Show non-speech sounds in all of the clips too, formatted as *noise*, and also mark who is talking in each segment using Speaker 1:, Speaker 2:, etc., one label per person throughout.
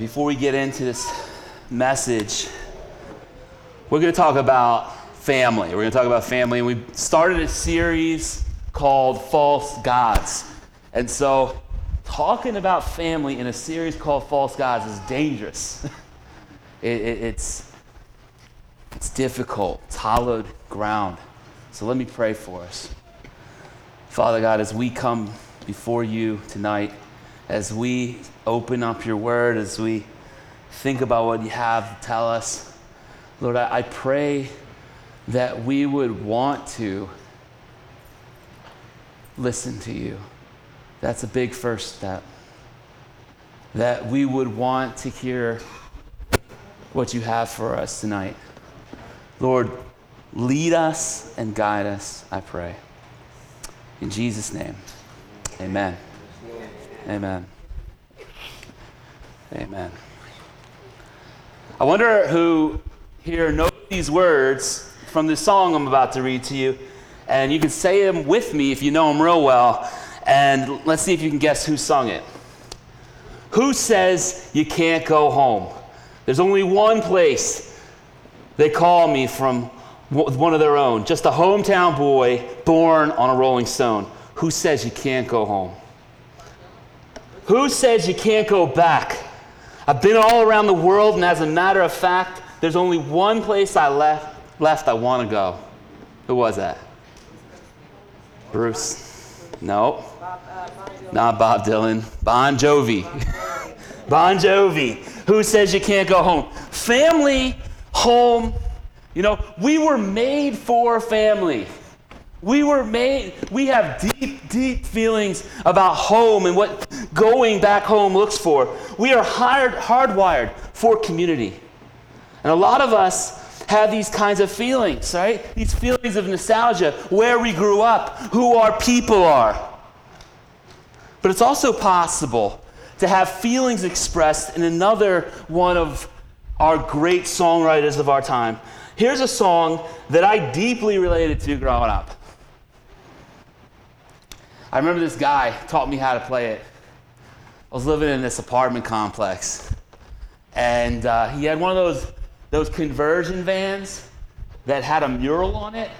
Speaker 1: before we get into this message, we're going to talk about family. We're going to talk about family. And we started a series called False Gods. And so, talking about family in a series called False Gods is dangerous. *laughs* it, it, it's, it's difficult, it's hollowed ground. So, let me pray for us. Father God, as we come before you tonight, as we open up your word, as we think about what you have to tell us, Lord, I, I pray that we would want to listen to you. That's a big first step. That we would want to hear what you have for us tonight. Lord, lead us and guide us, I pray. In Jesus' name, amen. Amen. Amen. I wonder who here knows these words from the song I'm about to read to you. And you can say them with me if you know them real well. And let's see if you can guess who sung it. Who says you can't go home? There's only one place they call me from one of their own, just a hometown boy born on a Rolling Stone. Who says you can't go home? Who says you can't go back? I've been all around the world, and as a matter of fact, there's only one place I left, left I want to go. Who was that? Bruce. No. Not Bob Dylan. Bon Jovi. *laughs* bon Jovi. Who says you can't go home? Family, home. You know, we were made for family. We were made, we have deep, deep feelings about home and what going back home looks for. We are hard, hardwired for community. And a lot of us have these kinds of feelings, right? These feelings of nostalgia, where we grew up, who our people are. But it's also possible to have feelings expressed in another one of our great songwriters of our time. Here's a song that I deeply related to growing up. I remember this guy taught me how to play it. I was living in this apartment complex, and uh, he had one of those those conversion vans that had a mural on it.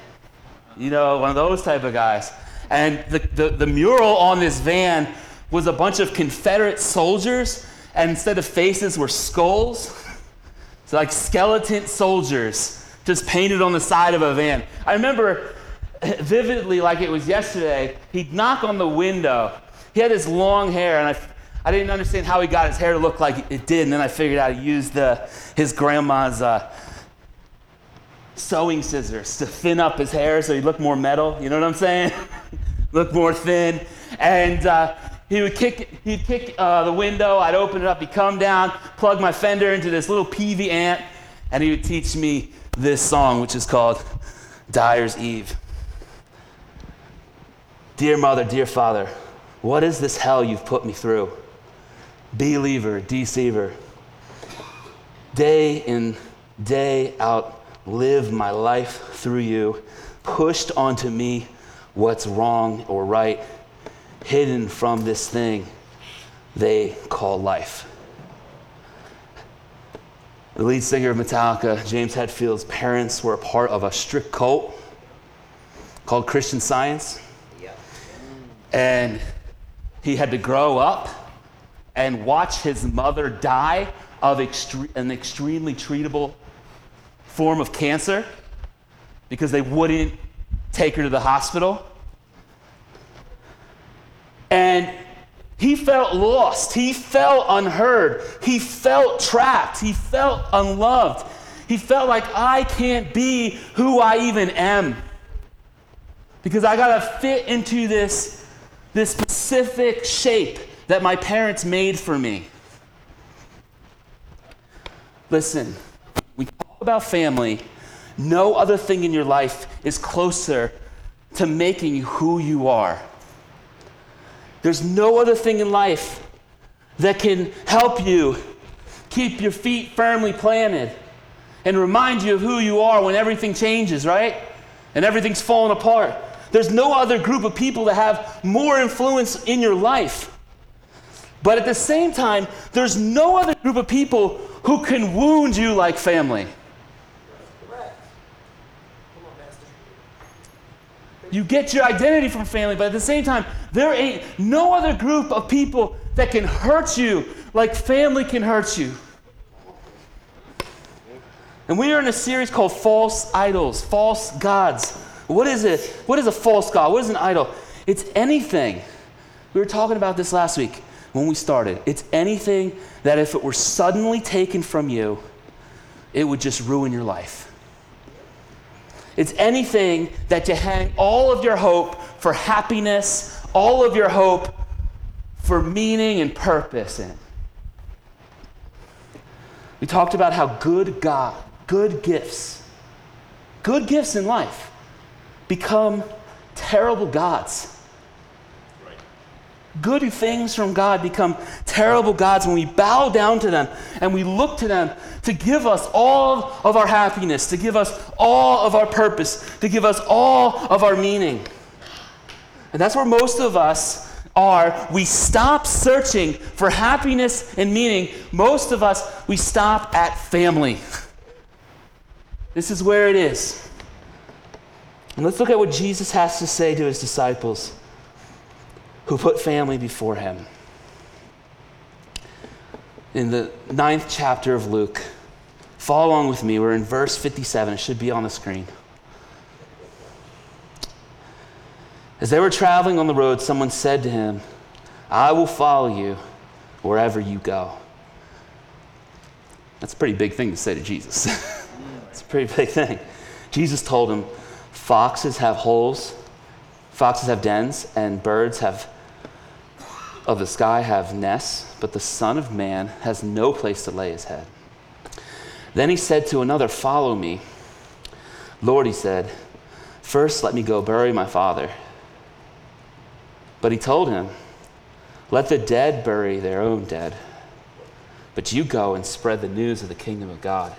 Speaker 1: You know, one of those type of guys. And the, the, the mural on this van was a bunch of Confederate soldiers, and instead of faces were skulls. So *laughs* like skeleton soldiers just painted on the side of a van. I remember *laughs* vividly like it was yesterday, he'd knock on the window. He had his long hair, and I, I didn't understand how he got his hair to look like it did, and then I figured out he used the, his grandma's uh, sewing scissors to thin up his hair so he looked more metal. You know what I'm saying? *laughs* look more thin. And uh, he would kick, he'd kick uh, the window, I'd open it up, he'd come down, plug my fender into this little Peavey amp, and he would teach me this song, which is called Dyer's Eve. Dear mother, dear father, what is this hell you've put me through? Believer, deceiver. Day in, day out, live my life through you, pushed onto me what's wrong or right, hidden from this thing they call life. The lead singer of Metallica, James Hetfield's parents were a part of a strict cult called Christian Science. And he had to grow up and watch his mother die of extre- an extremely treatable form of cancer because they wouldn't take her to the hospital. And he felt lost. He felt unheard. He felt trapped. He felt unloved. He felt like I can't be who I even am because I got to fit into this this specific shape that my parents made for me. Listen, we talk about family. No other thing in your life is closer to making you who you are. There's no other thing in life that can help you keep your feet firmly planted and remind you of who you are when everything changes, right? And everything's falling apart. There's no other group of people that have more influence in your life But at the same time, there's no other group of people who can wound you like family. You get your identity from family, but at the same time, there ain't no other group of people that can hurt you like family can hurt you. And we are in a series called False Idols, False Gods. What is it? What is a false God? What is an idol? It's anything. We were talking about this last week when we started. It's anything that if it were suddenly taken from you, it would just ruin your life. It's anything that you hang all of your hope for happiness, all of your hope for meaning and purpose in. We talked about how good God, good gifts, good gifts in life become terrible gods. Good things from God become terrible gods when we bow down to them and we look to them to give us all of our happiness, to give us all of our purpose, to give us all of our meaning. And that's where most of us are. We stop searching for happiness and meaning. Most of us, we stop at family. *laughs* This is where it is. And let's look at what Jesus has to say to his disciples who put family before him. In the ninth chapter of Luke, follow along with me. We're in verse 57. It should be on the screen. As they were traveling on the road, someone said to him, I will follow you wherever you go. That's a pretty big thing to say to Jesus. *laughs* it's a pretty big thing. Jesus told him, Foxes have holes, foxes have dens, and birds have of the sky have nests, but the Son of Man has no place to lay his head. Then he said to another, Follow me. Lord, he said, First let me go bury my father. But he told him, Let the dead bury their own dead. But you go and spread the news of the kingdom of God.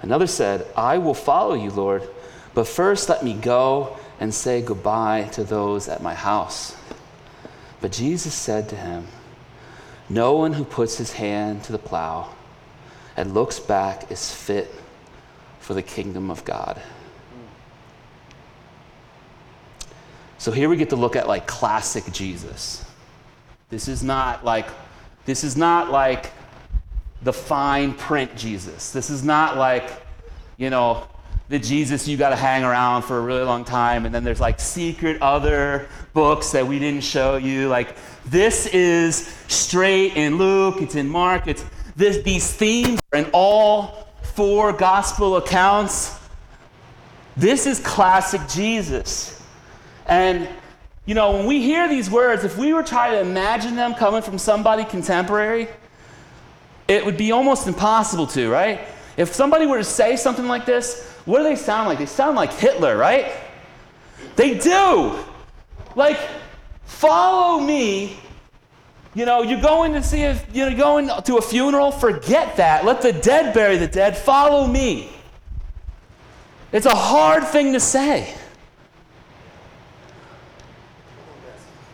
Speaker 1: Another said, I will follow you, Lord, but first let me go and say goodbye to those at my house. But Jesus said to him, No one who puts his hand to the plow and looks back is fit for the kingdom of God. So here we get to look at like classic Jesus. This is not like this is not like the fine print Jesus. This is not like, you know, the Jesus you got to hang around for a really long time, and then there's like secret other books that we didn't show you. Like this is straight in Luke, it's in Mark, it's this, these themes are in all four gospel accounts. This is classic Jesus. And you know, when we hear these words, if we were trying to imagine them coming from somebody contemporary, it would be almost impossible to, right? If somebody were to say something like this, what do they sound like? They sound like Hitler, right? They do. Like, follow me. You know, you're going to see if you're going to a funeral, forget that. Let the dead bury the dead. Follow me. It's a hard thing to say.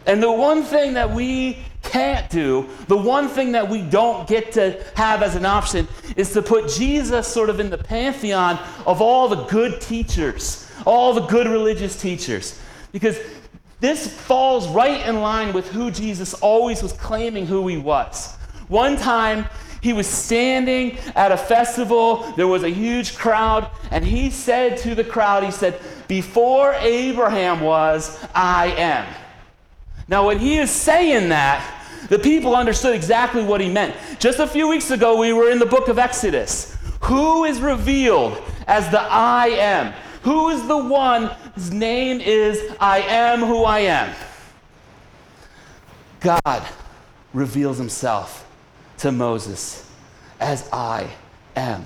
Speaker 1: And the one thing that we can't do, the one thing that we don't get to have as an option, is to put Jesus sort of in the pantheon of all the good teachers, all the good religious teachers. Because this falls right in line with who Jesus always was claiming who he was. One time, he was standing at a festival, there was a huge crowd, and he said to the crowd, He said, Before Abraham was, I am. Now, when he is saying that, the people understood exactly what he meant. Just a few weeks ago, we were in the book of Exodus. Who is revealed as the I am? Who is the one whose name is I am who I am? God reveals himself to Moses as I am.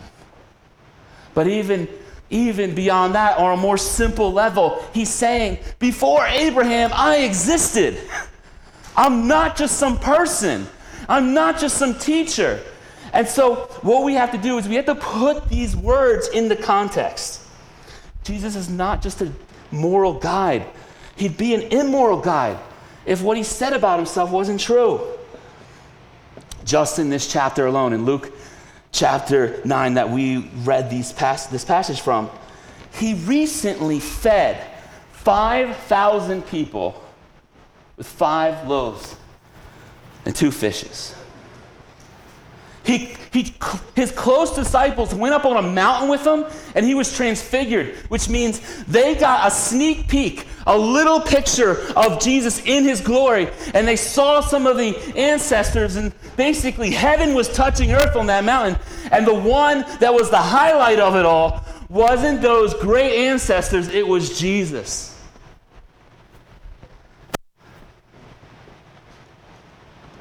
Speaker 1: But even even beyond that, on a more simple level, he's saying, Before Abraham, I existed. I'm not just some person, I'm not just some teacher. And so, what we have to do is we have to put these words into context. Jesus is not just a moral guide, he'd be an immoral guide if what he said about himself wasn't true. Just in this chapter alone, in Luke chapter 9 that we read these pas- this passage from, he recently fed 5,000 people with five loaves and two fishes. He, he, his close disciples went up on a mountain with him and he was transfigured, which means they got a sneak peek, a little picture of Jesus in his glory. And they saw some of the ancestors, and basically heaven was touching earth on that mountain. And the one that was the highlight of it all wasn't those great ancestors, it was Jesus.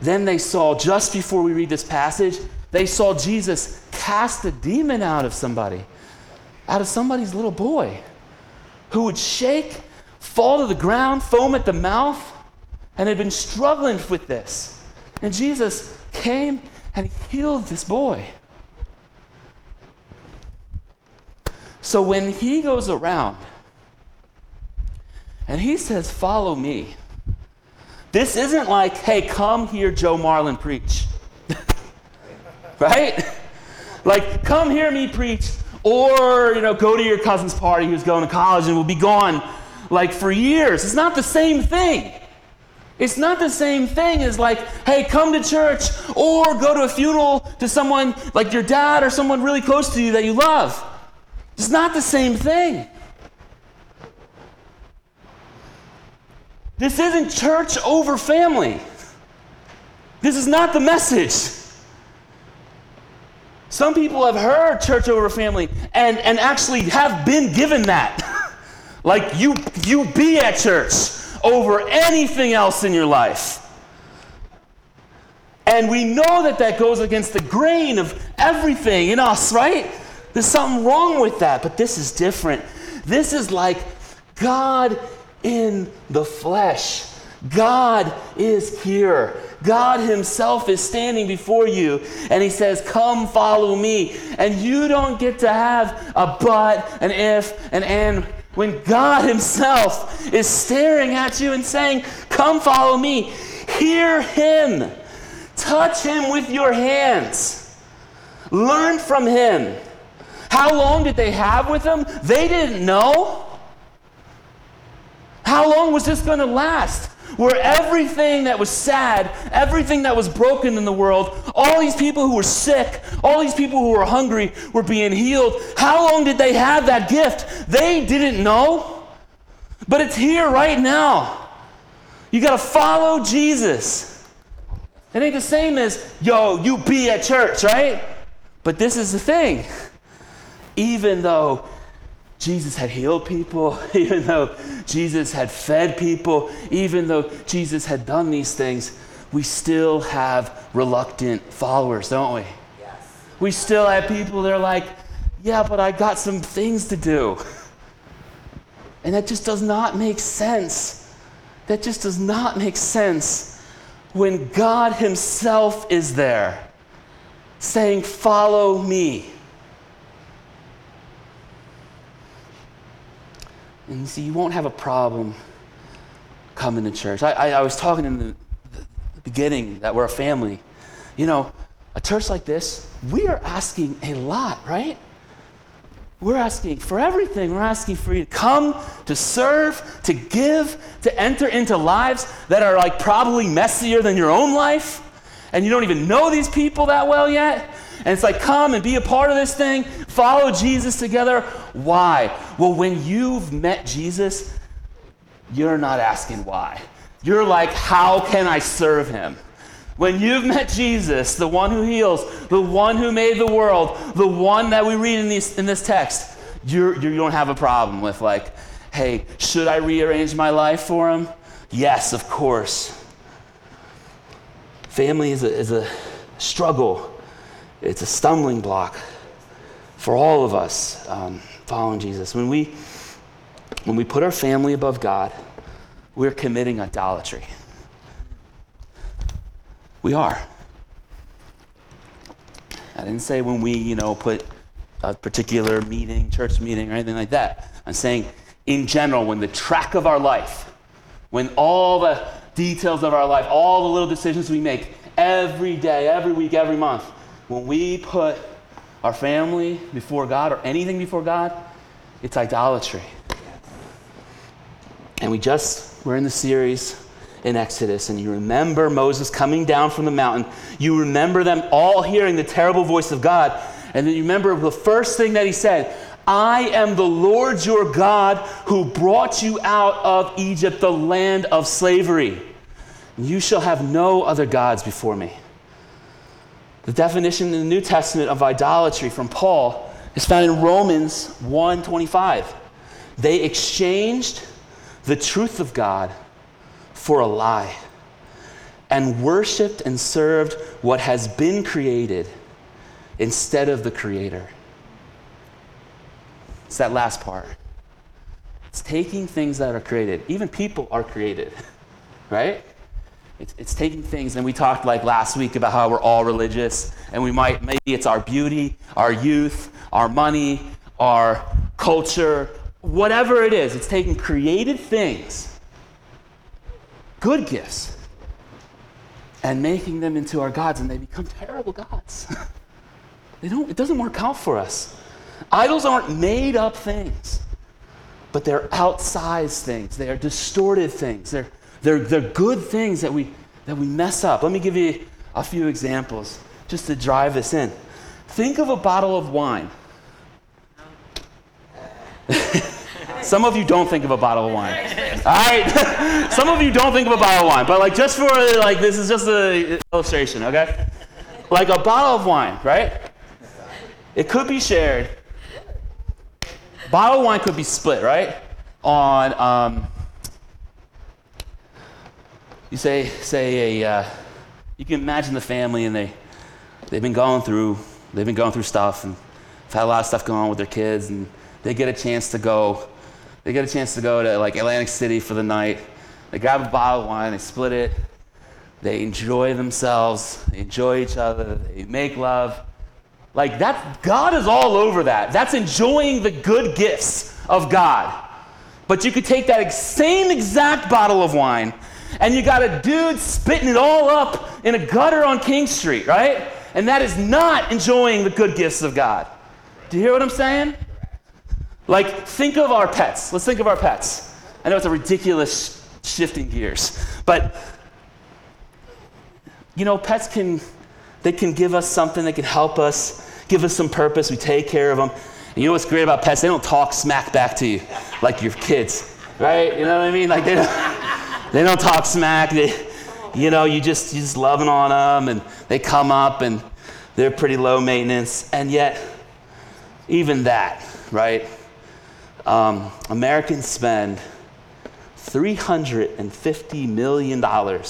Speaker 1: Then they saw, just before we read this passage, they saw Jesus cast a demon out of somebody, out of somebody's little boy, who would shake, fall to the ground, foam at the mouth, and had been struggling with this. And Jesus came and healed this boy. So when he goes around and he says, Follow me, this isn't like, hey, come hear Joe Marlin preach. *laughs* right? Like, come hear me preach, or, you know, go to your cousin's party who's going to college and will be gone like for years. It's not the same thing. It's not the same thing as like, hey, come to church or go to a funeral to someone like your dad or someone really close to you that you love. It's not the same thing. This isn't church over family. This is not the message. Some people have heard church over family and, and actually have been given that. *laughs* like you, you be at church over anything else in your life. And we know that that goes against the grain of everything in us, right? There's something wrong with that, but this is different. This is like God in the flesh. God is here. God Himself is standing before you, and He says, Come follow me. And you don't get to have a but, an if, an and. When God Himself is staring at you and saying, Come follow me, hear Him. Touch Him with your hands. Learn from Him. How long did they have with Him? They didn't know. How long was this going to last? Where everything that was sad, everything that was broken in the world, all these people who were sick, all these people who were hungry were being healed. How long did they have that gift? They didn't know. But it's here right now. You got to follow Jesus. It ain't the same as, yo, you be at church, right? But this is the thing. Even though Jesus had healed people, *laughs* even though Jesus had fed people, even though Jesus had done these things, we still have reluctant followers, don't we? Yes. We still have people that are like, yeah, but I got some things to do. And that just does not make sense. That just does not make sense when God Himself is there saying, Follow me. And see, you won't have a problem coming to church. I, I, I was talking in the, the beginning that we're a family. You know, a church like this, we are asking a lot, right? We're asking for everything. We're asking for you to come, to serve, to give, to enter into lives that are like probably messier than your own life. And you don't even know these people that well yet. And it's like, come and be a part of this thing, follow Jesus together. Why? Well, when you've met Jesus, you're not asking why. You're like, how can I serve him? When you've met Jesus, the one who heals, the one who made the world, the one that we read in, these, in this text, you're, you don't have a problem with, like, hey, should I rearrange my life for him? Yes, of course. Family is a, is a struggle it's a stumbling block for all of us um, following Jesus. When we, when we put our family above God, we're committing idolatry. We are. I didn't say when we, you know, put a particular meeting, church meeting, or anything like that. I'm saying in general, when the track of our life, when all the details of our life, all the little decisions we make every day, every week, every month. When we put our family before God or anything before God, it's idolatry. And we just, we're in the series in Exodus, and you remember Moses coming down from the mountain. You remember them all hearing the terrible voice of God. And then you remember the first thing that he said I am the Lord your God who brought you out of Egypt, the land of slavery. You shall have no other gods before me. The definition in the New Testament of idolatry from Paul is found in Romans 1:25. They exchanged the truth of God for a lie and worshiped and served what has been created instead of the creator. It's that last part. It's taking things that are created. Even people are created, *laughs* right? It's, it's, taking things, and we talked like last week about how we're all religious, and we might, maybe it's our beauty, our youth, our money, our culture, whatever it is. It's taking created things, good gifts, and making them into our gods, and they become terrible gods. *laughs* they don't, it doesn't work out for us. Idols aren't made up things, but they're outsized things. They are distorted things. They're, they're, they're good things that we, that we mess up. Let me give you a few examples just to drive this in. Think of a bottle of wine. *laughs* Some of you don't think of a bottle of wine. All right? *laughs* Some of you don't think of a bottle of wine, but like just for like this is just an illustration, okay? Like a bottle of wine, right? It could be shared Bottle of wine could be split, right? On, um, you say, say a, uh, you can imagine the family and they, they've been going through, they've been going through stuff and had a lot of stuff going on with their kids and they get a chance to go, they get a chance to go to like Atlantic City for the night. They grab a bottle of wine, they split it, they enjoy themselves, they enjoy each other, they make love, like that, God is all over that. That's enjoying the good gifts of God. But you could take that same exact bottle of wine and you got a dude spitting it all up in a gutter on King Street, right? And that is not enjoying the good gifts of God. Do you hear what I'm saying? Like, think of our pets. Let's think of our pets. I know it's a ridiculous shifting gears, but you know, pets can they can give us something, they can help us, give us some purpose. We take care of them. And you know what's great about pets? They don't talk smack back to you like your kids, right? You know what I mean? Like they don't, they don't talk smack. They, you know, you just you just loving on them, and they come up and they're pretty low maintenance, and yet even that, right? Um, Americans spend $350 million, not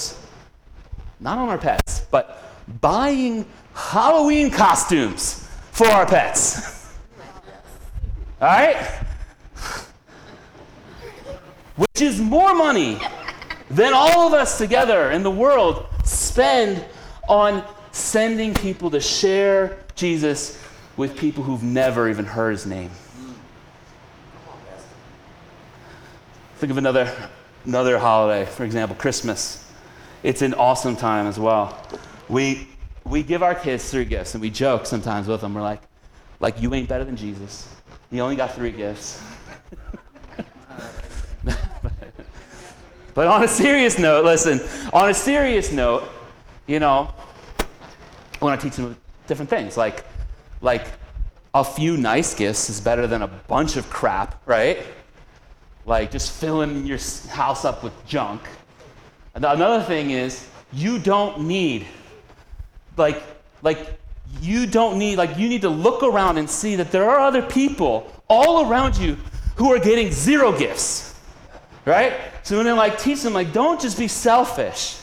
Speaker 1: on our pets, but buying Halloween costumes for our pets. All right? Which is more money than all of us together in the world spend on sending people to share Jesus with people who've never even heard his name. Think of another, another holiday, for example, Christmas. It's an awesome time as well. We we give our kids three gifts and we joke sometimes with them. We're like, like you ain't better than Jesus. You only got three gifts. *laughs* but on a serious note, listen, on a serious note, you know, I want to teach them different things. Like, like a few nice gifts is better than a bunch of crap, right? Like just filling your house up with junk. Another thing is you don't need like, like you don't need, like, you need to look around and see that there are other people all around you who are getting zero gifts. Right? So when they like teach them, like, don't just be selfish.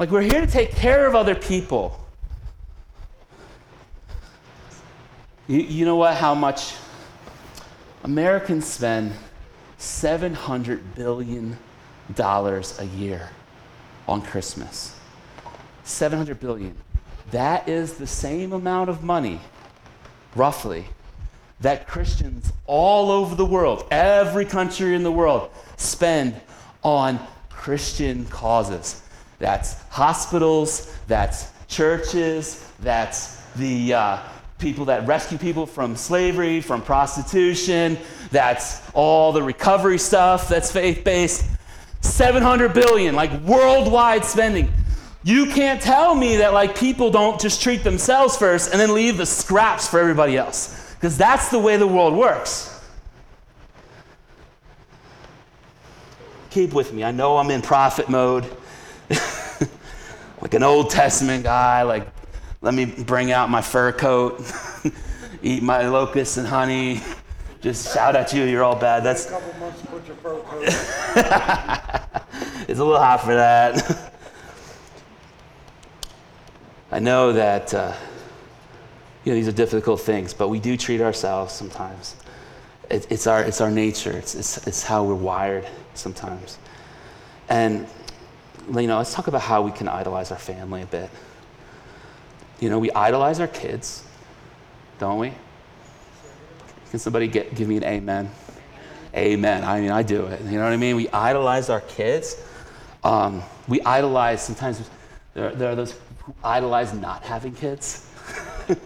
Speaker 1: Like, we're here to take care of other people. You, you know what? How much Americans spend $700 billion a year on Christmas. 700 billion. That is the same amount of money, roughly, that Christians all over the world, every country in the world, spend on Christian causes. That's hospitals, that's churches, that's the uh, people that rescue people from slavery, from prostitution, that's all the recovery stuff that's faith based. 700 billion, like worldwide spending. You can't tell me that like people don't just treat themselves first and then leave the scraps for everybody else. Because that's the way the world works. Keep with me. I know I'm in prophet mode. *laughs* like an Old Testament guy, like let me bring out my fur coat, *laughs* eat my locusts and honey, *laughs* just shout at you, you're all bad. That's
Speaker 2: A couple months put your fur
Speaker 1: it's a little hot for that. I know that uh, you know these are difficult things, but we do treat ourselves sometimes. It, it's our it's our nature. It's, it's it's how we're wired sometimes. And you know, let's talk about how we can idolize our family a bit. You know, we idolize our kids, don't we? Can somebody get, give me an amen? Amen. I mean, I do it. You know what I mean? We idolize our kids. Um, we idolize, sometimes there, there are those who idolize not having kids.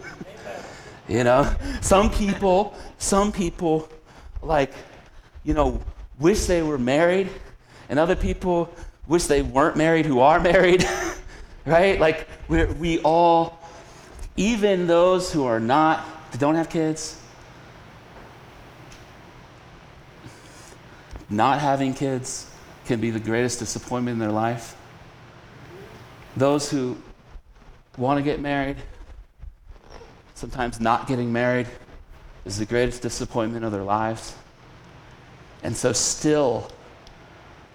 Speaker 1: *laughs* you know? Some people, some people, like, you know, wish they were married, and other people wish they weren't married who are married, *laughs* right? Like, we we all, even those who are not, that don't have kids, not having kids can be the greatest disappointment in their life. Those who want to get married, sometimes not getting married is the greatest disappointment of their lives. And so, still,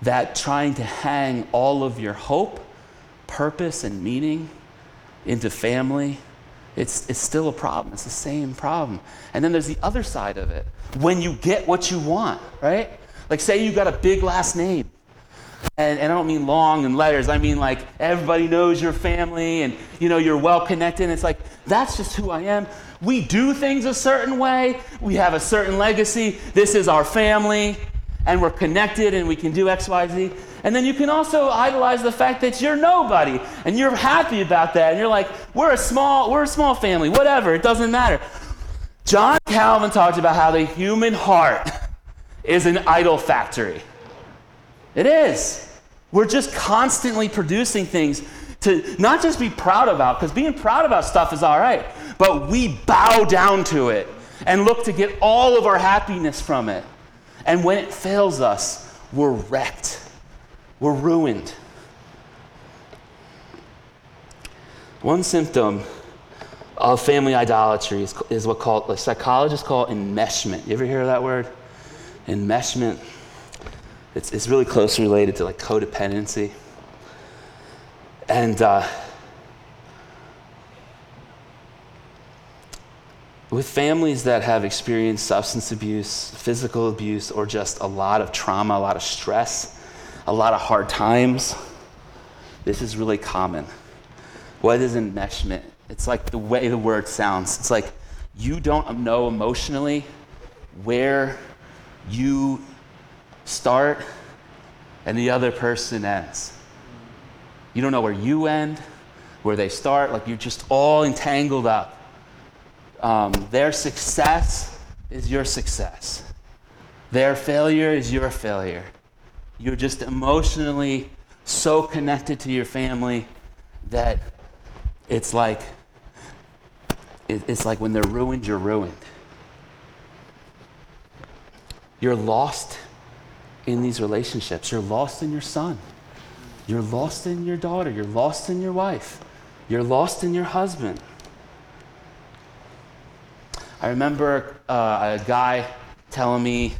Speaker 1: that trying to hang all of your hope, purpose, and meaning into family, it's, it's still a problem. It's the same problem. And then there's the other side of it. When you get what you want, right? Like, say you got a big last name. And, and I don't mean long and letters. I mean like everybody knows your family and you know you're well connected. It's like that's just who I am. We do things a certain way. We have a certain legacy. This is our family, and we're connected, and we can do X, Y, Z. And then you can also idolize the fact that you're nobody, and you're happy about that. And you're like, we're a small, we're a small family. Whatever, it doesn't matter. John Calvin talked about how the human heart is an idol factory. It is. We're just constantly producing things to not just be proud about, because being proud about stuff is all right, but we bow down to it and look to get all of our happiness from it. And when it fails us, we're wrecked, we're ruined. One symptom of family idolatry is, is what called, like psychologists call enmeshment. You ever hear that word? Enmeshment. It's, it's really closely related to like codependency. And uh, with families that have experienced substance abuse, physical abuse, or just a lot of trauma, a lot of stress, a lot of hard times, this is really common. What is enmeshment? It's like the way the word sounds. It's like you don't know emotionally where you start and the other person ends. You don't know where you end, where they start. Like you're just all entangled up. Um, their success is your success, their failure is your failure. You're just emotionally so connected to your family that it's like it's like when they're ruined, you're ruined. You're lost in these relationships. You're lost in your son. You're lost in your daughter. You're lost in your wife. You're lost in your husband. I remember uh, a guy telling me,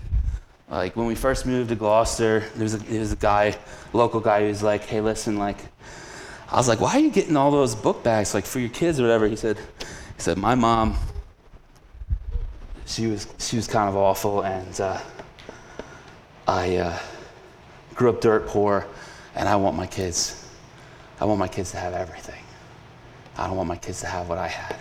Speaker 1: like when we first moved to Gloucester, there was a, there was a guy, local guy, who was like, "Hey, listen, like," I was like, "Why are you getting all those book bags, like for your kids or whatever?" He said, "He said my mom, she was she was kind of awful, and uh, I uh, grew up dirt poor, and I want my kids, I want my kids to have everything. I don't want my kids to have what I had."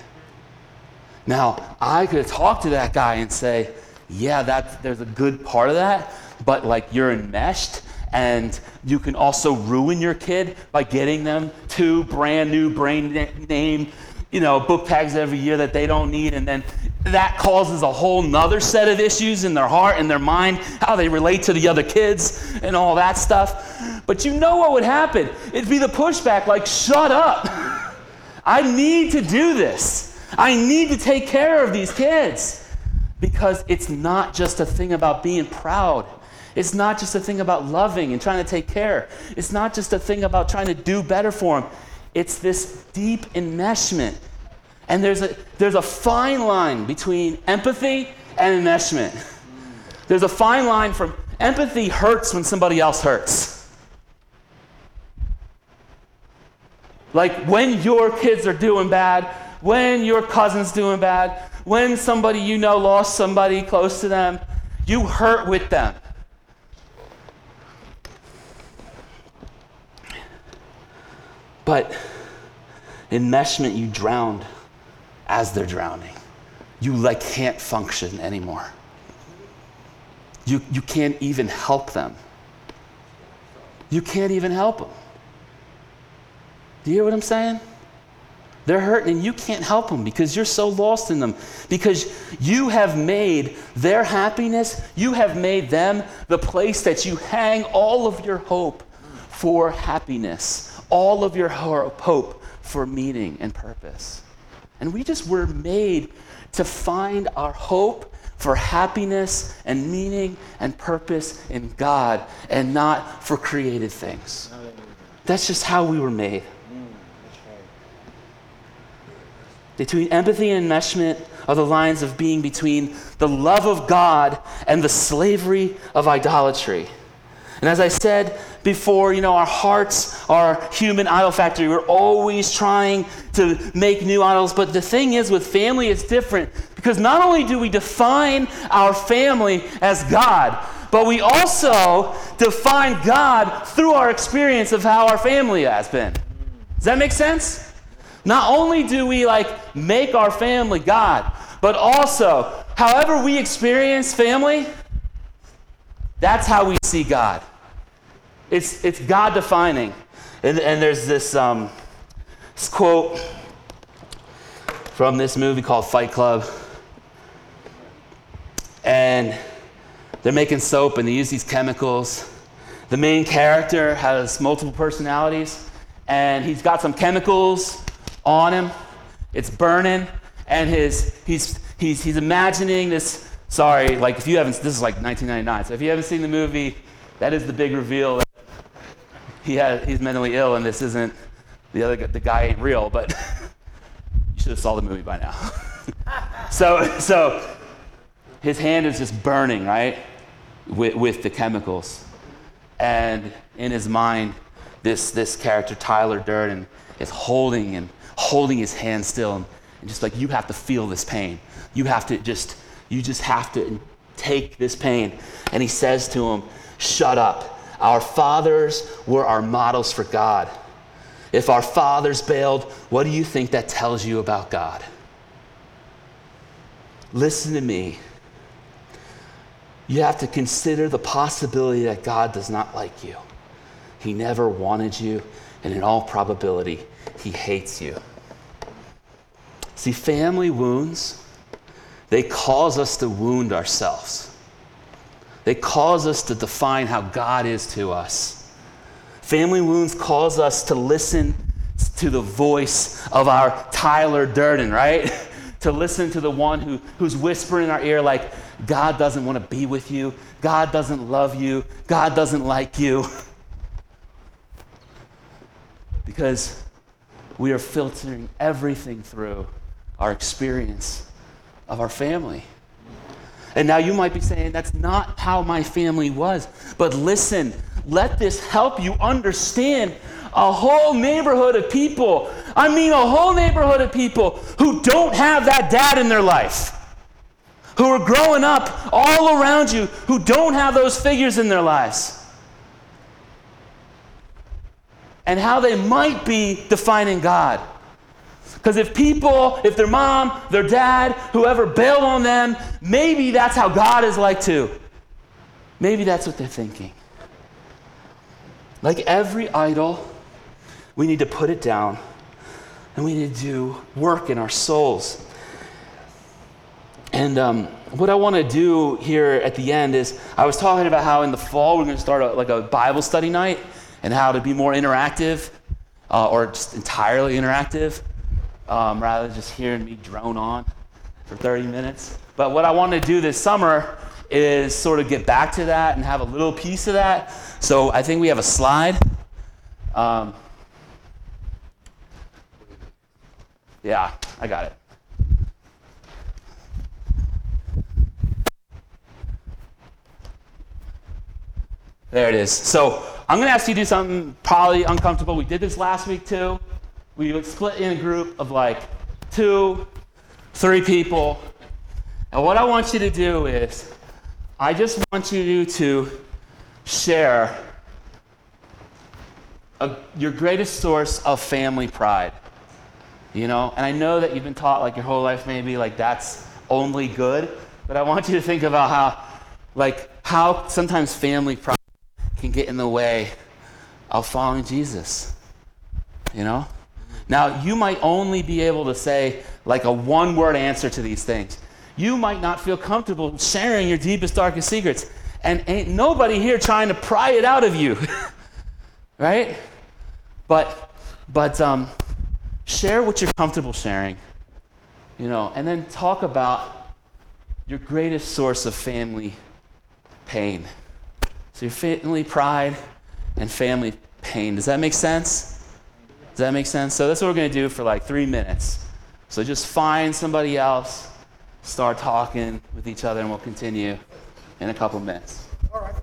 Speaker 1: Now, I could talk to that guy and say, yeah, that, there's a good part of that, but like you're enmeshed And you can also ruin your kid by getting them two brand new brain name, you know, book tags every year that they don't need. And then that causes a whole nother set of issues in their heart and their mind, how they relate to the other kids and all that stuff. But you know what would happen? It'd be the pushback like, shut up. *laughs* I need to do this. I need to take care of these kids. Because it's not just a thing about being proud. It's not just a thing about loving and trying to take care. It's not just a thing about trying to do better for them. It's this deep enmeshment. And there's a, there's a fine line between empathy and enmeshment. There's a fine line from empathy hurts when somebody else hurts. Like when your kids are doing bad, when your cousin's doing bad, when somebody you know lost somebody close to them, you hurt with them. But enmeshment, you drowned as they're drowning. You like can't function anymore. You, you can't even help them. You can't even help them. Do you hear what I'm saying? They're hurting and you can't help them because you're so lost in them. Because you have made their happiness, you have made them the place that you hang all of your hope for happiness, all of your hope for meaning and purpose. And we just were made to find our hope for happiness and meaning and purpose in God and not for created things. That's just how we were made. Between empathy and enmeshment are the lines of being between the love of God and the slavery of idolatry. And as I said before, you know, our hearts are human idol factory. We're always trying to make new idols. But the thing is, with family, it's different because not only do we define our family as God, but we also define God through our experience of how our family has been. Does that make sense? Not only do we like make our family God, but also, however we experience family, that's how we see God. It's, it's God defining. And, and there's this, um, this quote from this movie called Fight Club. And they're making soap and they use these chemicals. The main character has multiple personalities and he's got some chemicals on him. It's burning, and his he's he's he's imagining this. Sorry, like if you haven't, this is like 1999. So if you haven't seen the movie, that is the big reveal. That he had he's mentally ill, and this isn't the other the guy ain't real. But *laughs* you should have saw the movie by now. *laughs* so so his hand is just burning, right, with, with the chemicals, and in his mind, this this character Tyler Durden is holding and holding his hand still and, just like, you have to feel this pain. You have to just, you just have to take this pain. And he says to him, Shut up. Our fathers were our models for God. If our fathers bailed, what do you think that tells you about God? Listen to me. You have to consider the possibility that God does not like you. He never wanted you, and in all probability, He hates you. See, family wounds, they cause us to wound ourselves. They cause us to define how God is to us. Family wounds cause us to listen to the voice of our Tyler Durden, right? *laughs* to listen to the one who, who's whispering in our ear, like, God doesn't want to be with you. God doesn't love you. God doesn't like you. *laughs* because we are filtering everything through our experience of our family. And now you might be saying, that's not how my family was. But listen, let this help you understand a whole neighborhood of people. I mean, a whole neighborhood of people who don't have that dad in their life, who are growing up all around you, who don't have those figures in their lives. And how they might be defining God. Because if people, if their mom, their dad, whoever bailed on them, maybe that's how God is like too. Maybe that's what they're thinking. Like every idol, we need to put it down and we need to do work in our souls. And um, what I want to do here at the end is I was talking about how in the fall we're going to start a, like a Bible study night and how to be more interactive uh, or just entirely interactive um, rather than just hearing me drone on for 30 minutes. But what I want to do this summer is sort of get back to that and have a little piece of that. So I think we have a slide. Um, yeah, I got it. There it is. So I'm going to ask you to do something probably uncomfortable. We did this last week too. We would split in a group of like two, three people. And what I want you to do is, I just want you to share a, your greatest source of family pride. You know, and I know that you've been taught like your whole life maybe like that's only good, but I want you to think about how, like, how sometimes family pride get in the way of following Jesus. You know? Now, you might only be able to say like a one word answer to these things. You might not feel comfortable sharing your deepest, darkest secrets. And ain't nobody here trying to pry it out of you. *laughs* right? But, but um, share what you're comfortable sharing. You know, and then talk about your greatest source of family pain. So your family pride and family pain. Does that make sense? Does that make sense? So that's what we're going to do for like three minutes. So just find somebody else, start talking with each other, and we'll continue in a couple minutes. All right.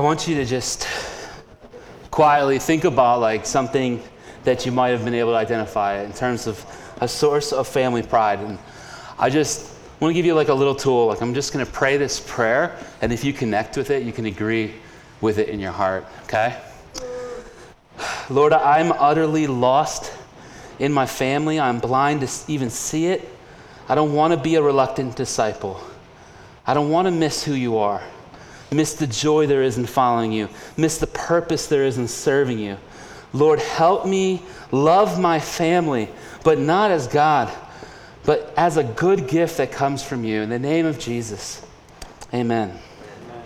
Speaker 1: I want you to just quietly think about like something that you might have been able to identify in terms of a source of family pride. And I just want to give you like a little tool. Like I'm just going to pray this prayer, and if you connect with it, you can agree with it in your heart, okay? Lord, I'm utterly lost in my family. I'm blind to even see it. I don't want to be a reluctant disciple. I don't want to miss who you are, miss the joy there is in following you, miss the purpose there is in serving you. Lord, help me love my family, but not as God, but as a good gift that comes from you. In the name of Jesus, amen. Amen.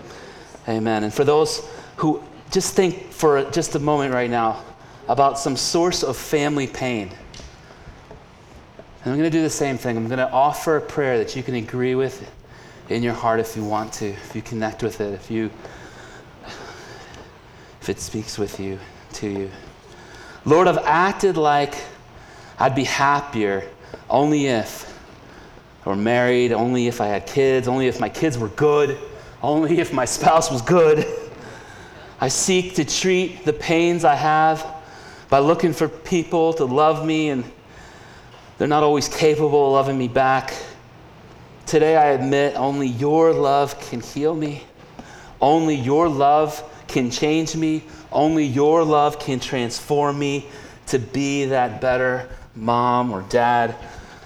Speaker 1: amen. And for those who just think for just a moment right now about some source of family pain. And I'm going to do the same thing. I'm going to offer a prayer that you can agree with in your heart if you want to, if you connect with it, if you if it speaks with you to you. Lord, I've acted like I'd be happier only if I were married, only if I had kids, only if my kids were good, only if my spouse was good. I seek to treat the pains I have by looking for people to love me, and they're not always capable of loving me back. Today, I admit only your love can heal me. Only your love can change me. Only your love can transform me to be that better mom or dad,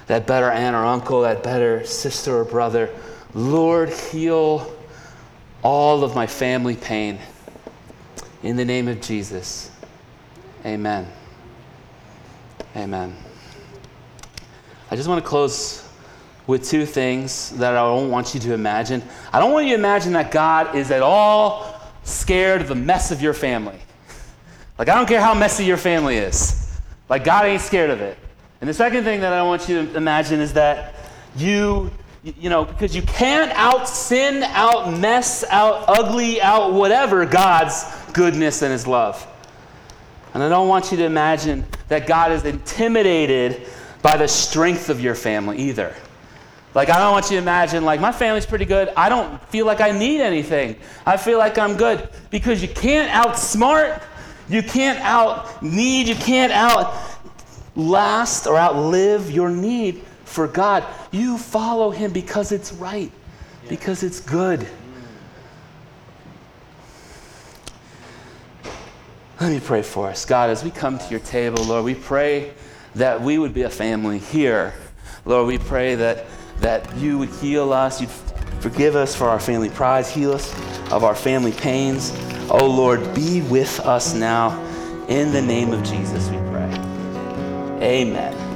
Speaker 1: that better aunt or uncle, that better sister or brother. Lord, heal all of my family pain. In the name of Jesus, amen. Amen. I just want to close with two things that I don't want you to imagine. I don't want you to imagine that God is at all scared of the mess of your family. Like, I don't care how messy your family is. Like, God ain't scared of it. And the second thing that I want you to imagine is that you, you know, because you can't out sin, out mess, out ugly, out whatever God's goodness and his love. And I don't want you to imagine that God is intimidated by the strength of your family either. Like, I don't want you to imagine, like, my family's pretty good. I don't feel like I need anything. I feel like I'm good. Because you can't outsmart, you can't out need, you can't out last or outlive your need for God. You follow Him because it's right, because it's good. Let me pray for us. God, as we come to your table, Lord, we pray that we would be a family here. Lord, we pray that that you would heal us, you'd forgive us for our family pride, heal us of our family pains. Oh Lord, be with us now. In the name of Jesus, we pray. Amen.